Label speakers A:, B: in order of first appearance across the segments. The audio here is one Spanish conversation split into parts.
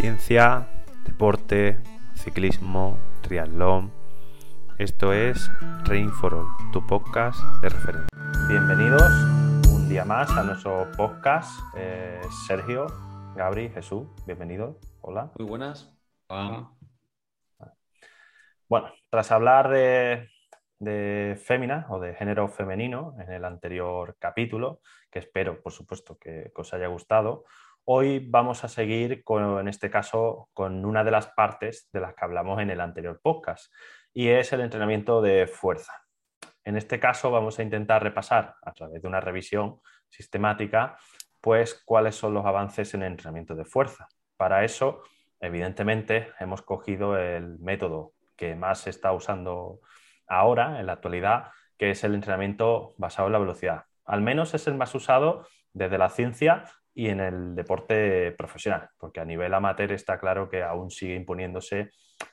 A: Ciencia, deporte, ciclismo, triatlón. Esto es Rain for All, tu podcast de referencia. Bienvenidos un día más a nuestro podcast. Eh, Sergio, Gabri, Jesús, bienvenidos. Hola.
B: Muy buenas. Hola.
A: Bueno, tras hablar de, de fémina o de género femenino en el anterior capítulo, que espero, por supuesto, que, os haya gustado, hoy vamos a seguir con, en este caso con una de las partes de las que hablamos en el anterior podcast, y es el entrenamiento de fuerza. En este caso vamos a intentar repasar a través de una revisión sistemática, pues cuáles son los avances en el entrenamiento de fuerza. Para eso, evidentemente, hemos cogido el método que más se está usando ahora, en la actualidad, que es el entrenamiento basado en la velocidad. Al menos es el más usado desde la ciencia y en el deporte profesional, porque a nivel amateur está claro que aún sigue imponiéndose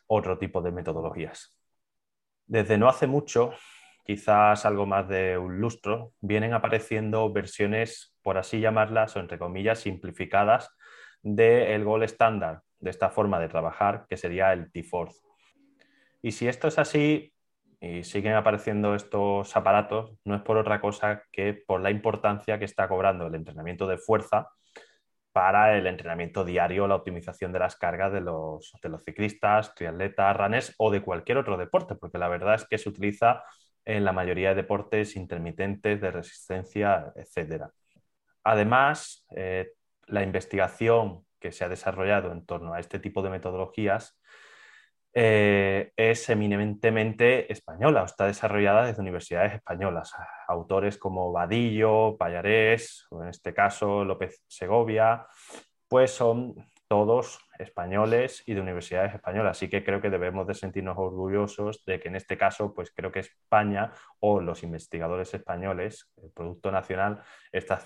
A: otro tipo de metodologías. Desde no hace mucho, quizás algo más de un lustro, vienen apareciendo versiones, por así llamarlas, o entre comillas, simplificadas del gol estándar de esta forma de trabajar, que sería el T-Force. Y si esto es así y siguen apareciendo estos aparatos, no es por otra cosa que por la importancia que está cobrando el entrenamiento de fuerza para el entrenamiento diario, la optimización de las cargas de los, de los ciclistas, triatletas, runners o de cualquier otro deporte, porque la verdad es que se utiliza en la mayoría de deportes intermitentes, de resistencia, etc. Además, eh, la investigación que se ha desarrollado en torno a este tipo de metodologías eh, es eminentemente española, está desarrollada desde universidades españolas. Autores como Vadillo, Payarés, o en este caso López Segovia, pues son todos españoles y de universidades españolas. Así que creo que debemos de sentirnos orgullosos de que en este caso, pues creo que España o los investigadores españoles, el Producto Nacional, está,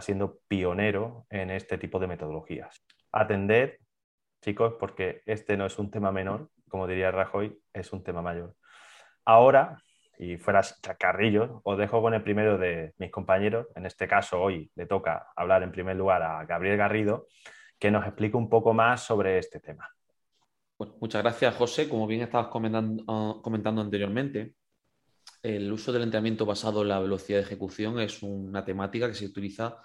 A: siendo pionero en este tipo de metodologías. Atender, chicos, porque este no es un tema menor, como diría Rajoy, es un tema mayor. Ahora, y fuera chacarrillo, os dejo con el primero de mis compañeros. En este caso, hoy le toca hablar en primer lugar a Gabriel Garrido, que nos explique un poco más sobre este tema.
B: muchas gracias, José. Como bien estabas comentando, ah, anteriormente, el uso del entrenamiento basado en la velocidad de ejecución es una temática que se utiliza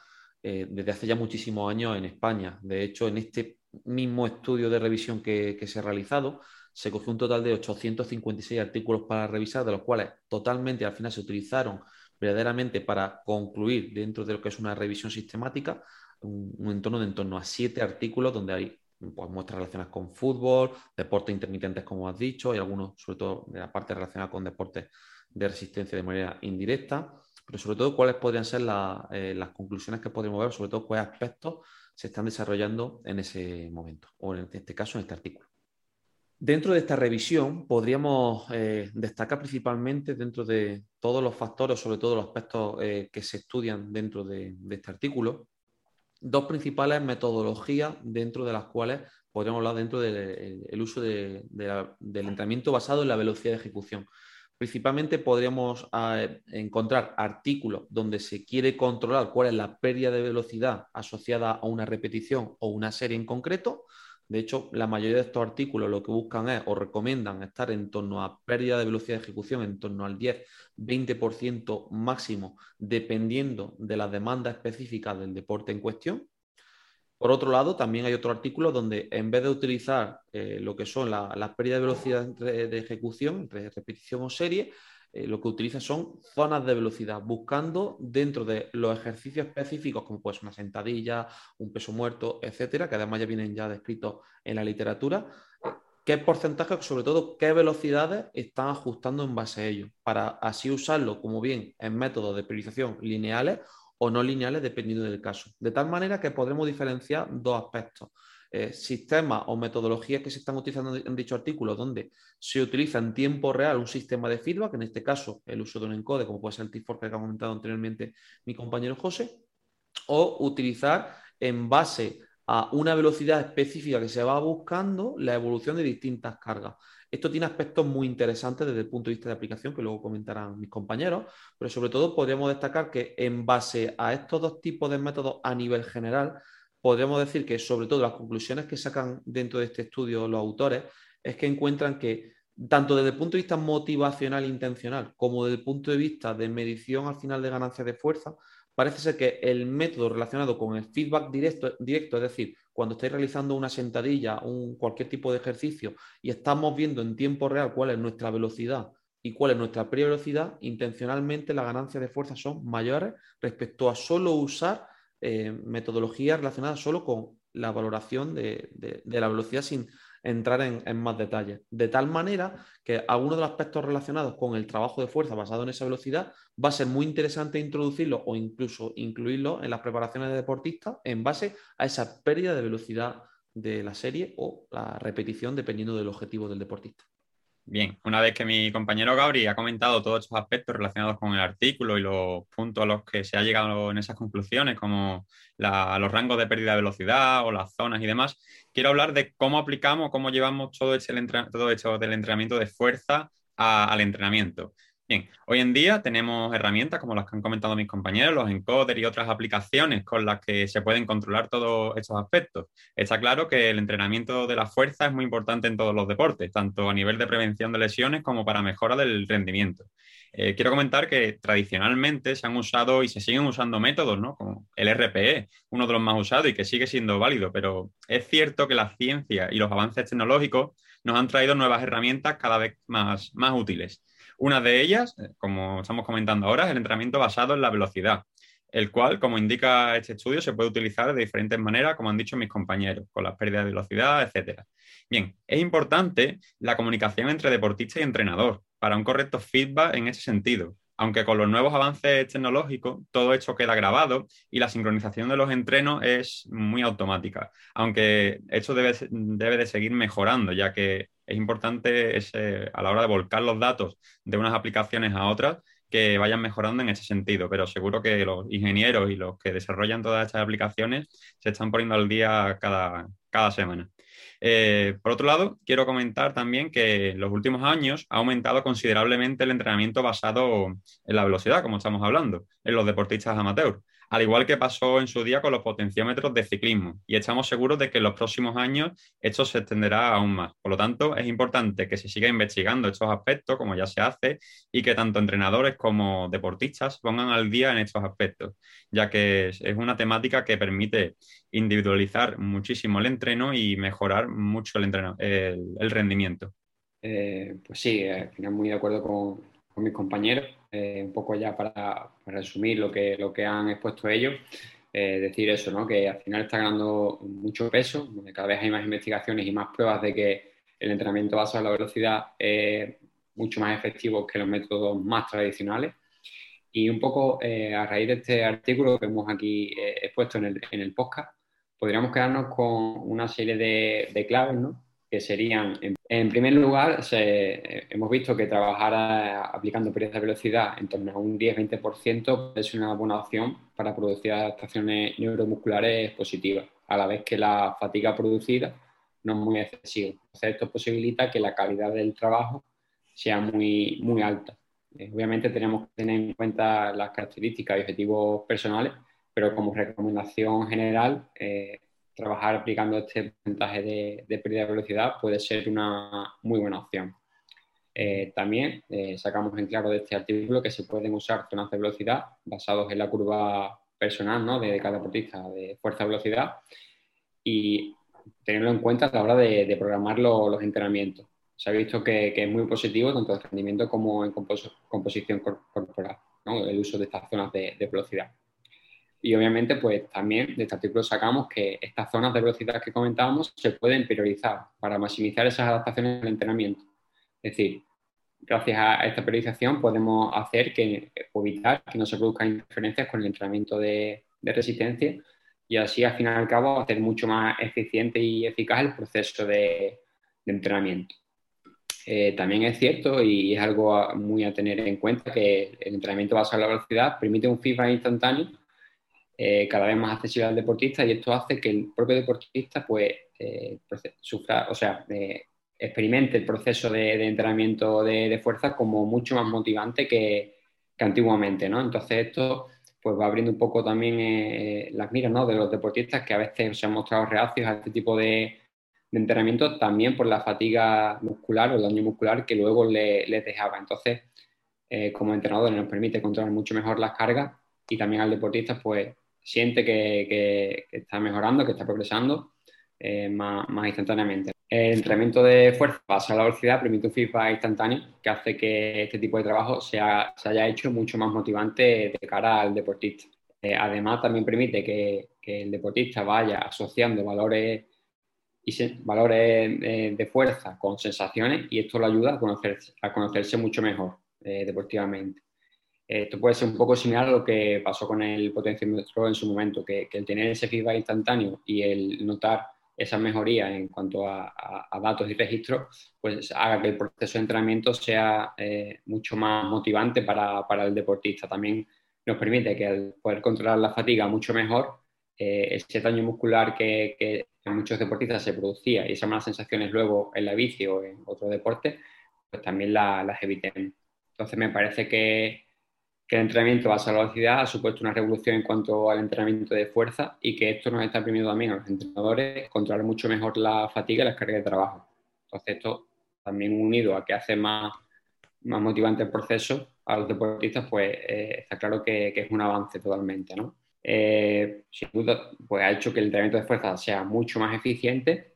B: eh, desde hace ya muchísimos años en España. De hecho, en este mismo estudio de revisión que se ha realizado, se cogió un total de 856 artículos para revisar, de los cuales totalmente al final se utilizaron verdaderamente para concluir dentro de lo que es una revisión sistemática, un, entorno de en torno a siete artículos donde hay pues, muestras relacionadas con fútbol, deportes intermitentes, como has dicho, y algunos, sobre todo, de la parte relacionada con deportes de resistencia de manera indirecta, pero sobre todo cuáles podrían ser eh, las conclusiones que podemos ver, sobre todo cuáles aspectos se están desarrollando en ese momento, o en este caso en este artículo. Dentro de esta revisión podríamos eh, destacar principalmente dentro de todos los factores, sobre todo los aspectos eh, que se estudian dentro de, este artículo, dos principales metodologías dentro de las cuales podríamos hablar dentro del uso del entrenamiento basado en la velocidad de ejecución. Principalmente podríamos ah, encontrar artículos donde se quiere controlar cuál es la pérdida de velocidad asociada a una repetición o una serie en concreto, de hecho, la mayoría de estos artículos lo que buscan es o recomiendan estar en torno a pérdida de velocidad de ejecución en torno al 10-20% máximo, dependiendo de las demandas específicas del deporte en cuestión. Por otro lado, también hay otro artículo donde en vez de utilizar eh, lo que son las pérdidas de velocidad de ejecución, entre repetición o serie, eh, lo que utiliza son zonas de velocidad, buscando dentro de los ejercicios específicos, como una sentadilla, un peso muerto, etcétera, que además ya vienen ya descritos en la literatura, eh, qué porcentaje, sobre todo qué velocidades están ajustando en base a ello, para así usarlo como bien en métodos de priorización lineales o no lineales, dependiendo del caso. De tal manera que podremos diferenciar dos aspectos. Eh, sistemas o metodologías que se están utilizando en dicho artículo, donde se utiliza en tiempo real un sistema de feedback, en este caso el uso de un encode, como puede ser el T4 que ha comentado anteriormente mi compañero José, o utilizar en base a una velocidad específica que se va buscando la evolución de distintas cargas. Esto tiene aspectos muy interesantes desde el punto de vista de aplicación, que luego comentarán mis compañeros, pero sobre todo podríamos destacar que en base a estos dos tipos de métodos a nivel general, podríamos decir que sobre todo las conclusiones que sacan dentro de este estudio los autores es que encuentran que tanto desde el punto de vista motivacional e intencional como desde el punto de vista de medición al final de ganancias de fuerza, parece ser que el método relacionado con el feedback directo, directo es decir, cuando estáis realizando una sentadilla, un, cualquier tipo de ejercicio y estamos viendo en tiempo real cuál es nuestra velocidad y cuál es nuestra velocidad, intencionalmente las ganancias de fuerza son mayores respecto a solo usar eh, metodologías relacionadas solo con la valoración de, la velocidad sin entrar en, más detalles. De tal manera que algunos de los aspectos relacionados con el trabajo de fuerza basado en esa velocidad va a ser muy interesante introducirlo o incluso incluirlo en las preparaciones de deportistas en base a esa pérdida de velocidad de la serie o la repetición dependiendo del objetivo del deportista.
C: Bien, una vez que mi compañero Gabri ha comentado todos estos aspectos relacionados con el artículo y los puntos a los que se ha llegado en esas conclusiones, como los rangos de pérdida de velocidad o las zonas y demás, quiero hablar de cómo aplicamos, cómo llevamos todo, todo esto del entrenamiento de fuerza al entrenamiento. Bien, hoy en día tenemos herramientas como las que han comentado mis compañeros, los encoders y otras aplicaciones con las que se pueden controlar todos estos aspectos. Está claro que el entrenamiento de la fuerza es muy importante en todos los deportes, tanto a nivel de prevención de lesiones como para mejora del rendimiento. Eh, quiero comentar que tradicionalmente se han usado y se siguen usando métodos, ¿no? Como el RPE, uno de los más usados y que sigue siendo válido, pero es cierto que la ciencia y los avances tecnológicos nos han traído nuevas herramientas cada vez más, más útiles. Una de ellas, eh, como estamos comentando ahora, es el entrenamiento basado en la velocidad, el cual, como indica este estudio, se puede utilizar de diferentes maneras, como han dicho mis compañeros, con las pérdidas de velocidad, etc. Bien, es importante la comunicación entre deportista y entrenador para un correcto feedback en ese sentido aunque con los nuevos avances tecnológicos todo esto queda grabado y la sincronización de los entrenos es muy automática, aunque esto debe, de seguir mejorando, ya que es importante a la hora de volcar los datos de unas aplicaciones a otras que vayan mejorando en ese sentido, pero seguro que los ingenieros y los que desarrollan todas estas aplicaciones se están poniendo al día cada semana. Eh, por otro lado, quiero comentar también que en los últimos años ha aumentado considerablemente el entrenamiento basado en la velocidad, como estamos hablando, en los deportistas amateurs, al igual que pasó en su día con los potenciómetros de ciclismo. Y estamos seguros de que en los próximos años esto se extenderá aún más. Por lo tanto, es importante que se siga investigando estos aspectos, como ya se hace, y que tanto entrenadores como deportistas pongan al día en estos aspectos, ya que es una temática que permite individualizar muchísimo el entreno y mejorar mucho el, rendimiento.
D: Eh, pues sí, al final muy de acuerdo con, con mis compañeros. Eh, un poco ya para, resumir lo que, lo que han expuesto ellos, eh, decir eso, ¿no? que al final está ganando mucho peso, cada vez hay más investigaciones y más pruebas de que el entrenamiento basado en la velocidad es mucho más efectivo que los métodos más tradicionales. Y un poco a raíz de este artículo que hemos aquí expuesto en el, en el podcast, podríamos quedarnos con una serie de, claves, ¿no? Que serían, en, primer lugar, hemos visto que trabajar aplicando pérdidas de velocidad en torno a un 10-20% es una buena opción para producir adaptaciones neuromusculares positivas, a la vez que la fatiga producida no es muy excesiva. esto posibilita que la calidad del trabajo sea muy, muy alta. Eh, obviamente tenemos que tener en cuenta las características y objetivos personales pero como recomendación general, eh, trabajar aplicando este porcentaje de, pérdida de velocidad puede ser una muy buena opción. Eh, también eh, sacamos en claro de este artículo que se pueden usar zonas de velocidad basados en la curva personal ¿no? de cada deportista de fuerza-velocidad y tenerlo en cuenta a la hora de, programar los entrenamientos. Se ha visto que, es muy positivo tanto en rendimiento como en composición corporal, el uso de estas zonas de velocidad. Y obviamente, pues también de este artículo sacamos que estas zonas de velocidad que comentábamos se pueden priorizar para maximizar esas adaptaciones al entrenamiento. Es decir, gracias a esta priorización podemos hacer que, evitar que no se produzcan interferencias con el entrenamiento de, resistencia y así, al fin y al cabo, hacer mucho más eficiente y eficaz el proceso de, entrenamiento. Eh, también es cierto y es algo muy a tener en cuenta que el entrenamiento basado en la velocidad permite un feedback instantáneo eh, cada vez más accesible al deportista y esto hace que el propio deportista pues eh, sufra, o sea, eh, experimente el proceso de, entrenamiento de, fuerza como mucho más motivante que, antiguamente, ¿no? Entonces esto pues va abriendo un poco también las miras ¿no? de los deportistas que a veces se han mostrado reacios a este tipo de, de entrenamiento también por la fatiga muscular o el daño muscular que luego le dejaba. Entonces, como entrenador nos permite controlar mucho mejor las cargas y también al deportista pues siente que, está mejorando, que está progresando eh, más, instantáneamente. El entrenamiento de fuerza basado en la velocidad permite un feedback instantáneo que hace que este tipo de trabajo sea, se haya hecho mucho más motivante de cara al deportista. Eh, además, también permite que, el deportista vaya asociando valores y valores de fuerza con sensaciones y esto lo ayuda a, conocer, a conocerse mucho mejor. Eh, deportivamente. Esto puede ser un poco similar a lo que pasó con el potenciómetro en su momento, que, el tener ese feedback instantáneo y el notar esa mejoría en cuanto a, datos y registros, pues haga que el proceso de entrenamiento sea eh, mucho más motivante para, el deportista. También nos permite que al poder controlar la fatiga mucho mejor, eh, ese daño muscular que, en muchos deportistas se producía y esas malas sensaciones luego en la bici o en otro deporte, pues también las evitemos. Entonces me parece que, el entrenamiento basado en la velocidad ha supuesto una revolución en cuanto al entrenamiento de fuerza y que esto nos está permitiendo también a los entrenadores controlar mucho mejor la fatiga y las cargas de trabajo. Entonces esto también unido a que hace más, más motivante el proceso a los deportistas, pues eh, está claro que, es un avance totalmente, ¿no? Eh, sin duda, pues ha hecho que el entrenamiento de fuerza sea mucho más eficiente,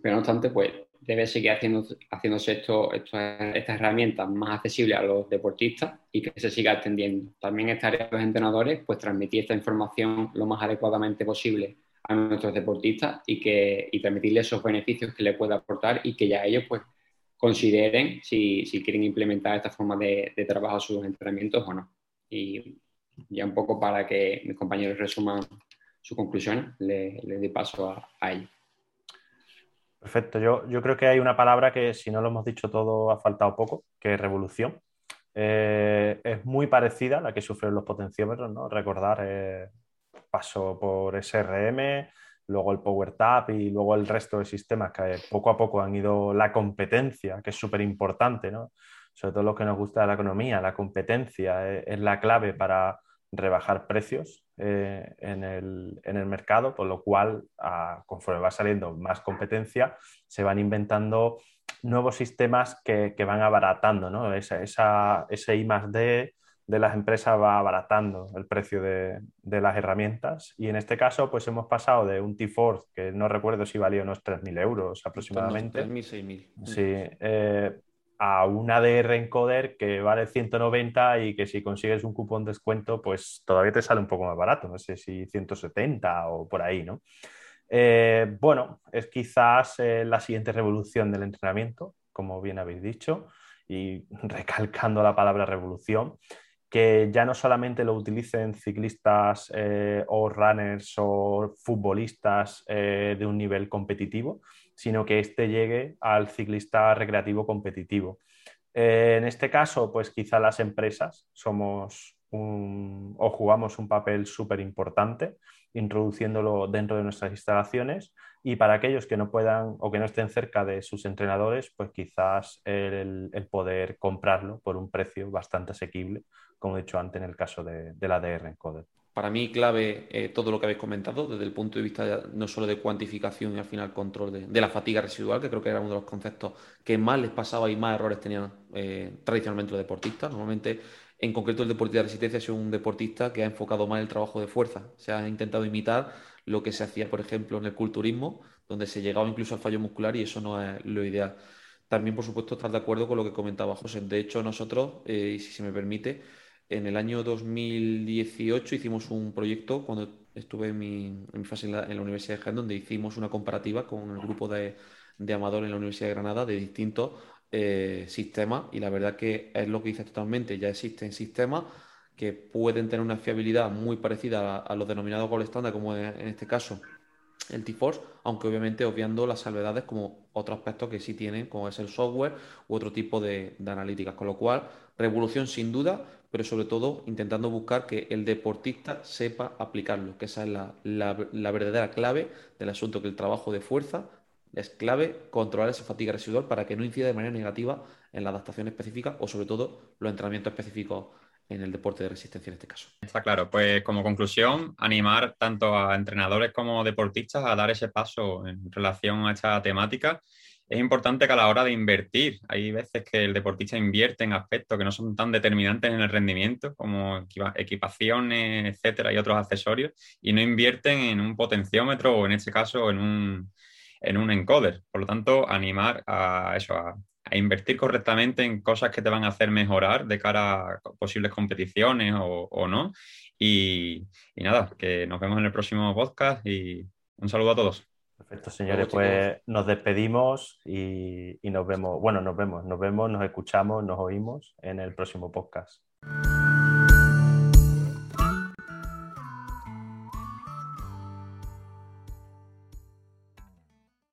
D: pero no obstante, pues debe seguir haciendo, haciéndose esto, estas herramientas más accesibles a los deportistas y que se siga extendiendo. También es tarea de los entrenadores pues transmitir esta información lo más adecuadamente posible a nuestros deportistas y, que, y transmitirles esos beneficios que les puede aportar y que ya ellos pues consideren si, si quieren implementar esta forma de, de trabajo a sus entrenamientos o no. Y ya un poco para que mis compañeros resuman sus conclusiones, le, le doy paso a, a ellos.
A: Perfecto, yo, yo, creo que hay una palabra que si no lo hemos dicho todo ha faltado poco, que es revolución. Eh, es muy parecida a la que sufren los potenciómetros, ¿no? Recordar, eh, pasó por SRM, luego el PowerTap y luego el resto de sistemas que poco a poco han ido la competencia, que es súper importante, ¿no? Sobre todo lo que nos gusta de la economía, la competencia eh, es la clave para rebajar precios eh, en, el, mercado, por lo cual, conforme va saliendo más competencia, se van inventando nuevos sistemas que, van abaratando, ¿no? Esa, ese I más D de las empresas va abaratando el precio de, las herramientas y en este caso pues hemos pasado de un T-Force que no recuerdo si valía unos 3.000 euros aproximadamente.
B: 3.000, 6.000.
A: Sí, eh, a un ADR encoder que vale 190 y que si consigues un cupón de descuento, pues todavía te sale un poco más barato, no sé si 170 o por ahí, ¿no? Eh, bueno, es quizás eh, la siguiente revolución del entrenamiento, como bien habéis dicho, y recalcando la palabra revolución, que ya no solamente lo utilicen ciclistas eh, o runners o futbolistas de un nivel competitivo, sino que éste llegue al ciclista recreativo competitivo. Eh, en este caso, pues quizá las empresas somos o jugamos un papel súper importante introduciéndolo dentro de nuestras instalaciones y para aquellos que no puedan o que no estén cerca de sus entrenadores, pues quizás el, poder comprarlo por un precio bastante asequible, como he dicho antes en el caso de, de la DR Encoder
B: para mí clave eh, todo lo que habéis comentado desde el punto de vista no solo de cuantificación y al final control de, la fatiga residual, que creo que era uno de los conceptos que más les pasaba y más errores tenían eh, tradicionalmente los deportistas. Normalmente, en concreto, el deportista de resistencia sido un deportista que ha enfocado más el trabajo de fuerza. Se ha intentado imitar lo que se hacía, por ejemplo, en el culturismo, donde se llegaba incluso al fallo muscular y eso no es lo ideal. También, por supuesto, estar de acuerdo con lo que comentaba José. De hecho, nosotros, eh, si se me permite, en el año 2018 hicimos un proyecto cuando estuve en mi, fase en la, Universidad de Jaén, donde hicimos una comparativa con el grupo de, de Amador en la Universidad de Granada de distintos eh, sistemas. Y la verdad que es lo que dice totalmente, ya existen sistemas que pueden tener una fiabilidad muy parecida a, los denominados gold standard, como en este caso el T-Force, aunque obviamente obviando las salvedades como otros aspectos que sí tienen, como es el software u otro tipo de, de analíticas. Con lo cual, revolución sin duda, pero sobre todo intentando buscar que el deportista sepa aplicarlo, que esa es la, verdadera clave del asunto, que el trabajo de fuerza es clave controlar esa fatiga residual para que no incida de manera negativa en la adaptación específica o sobre todo los entrenamientos específicos en el deporte de resistencia en este caso.
C: Está claro, pues como conclusión, animar tanto a entrenadores como deportistas a dar ese paso en relación a esta temática. Es importante que a la hora de invertir, hay veces que el deportista invierte en aspectos que no son tan determinantes en el rendimiento, como equipaciones, etcétera, y otros accesorios, y no invierten en un potenciómetro o en este caso en un, en un encoder. Por lo tanto, animar a eso, a, invertir correctamente en cosas que te van a hacer mejorar de cara a posibles competiciones o, no. Y, nada, que nos vemos en el próximo podcast y un saludo a todos.
A: Perfecto, señores, pues nos despedimos y, y nos vemos, bueno, nos vemos, nos vemos, nos escuchamos, nos oímos en el próximo podcast.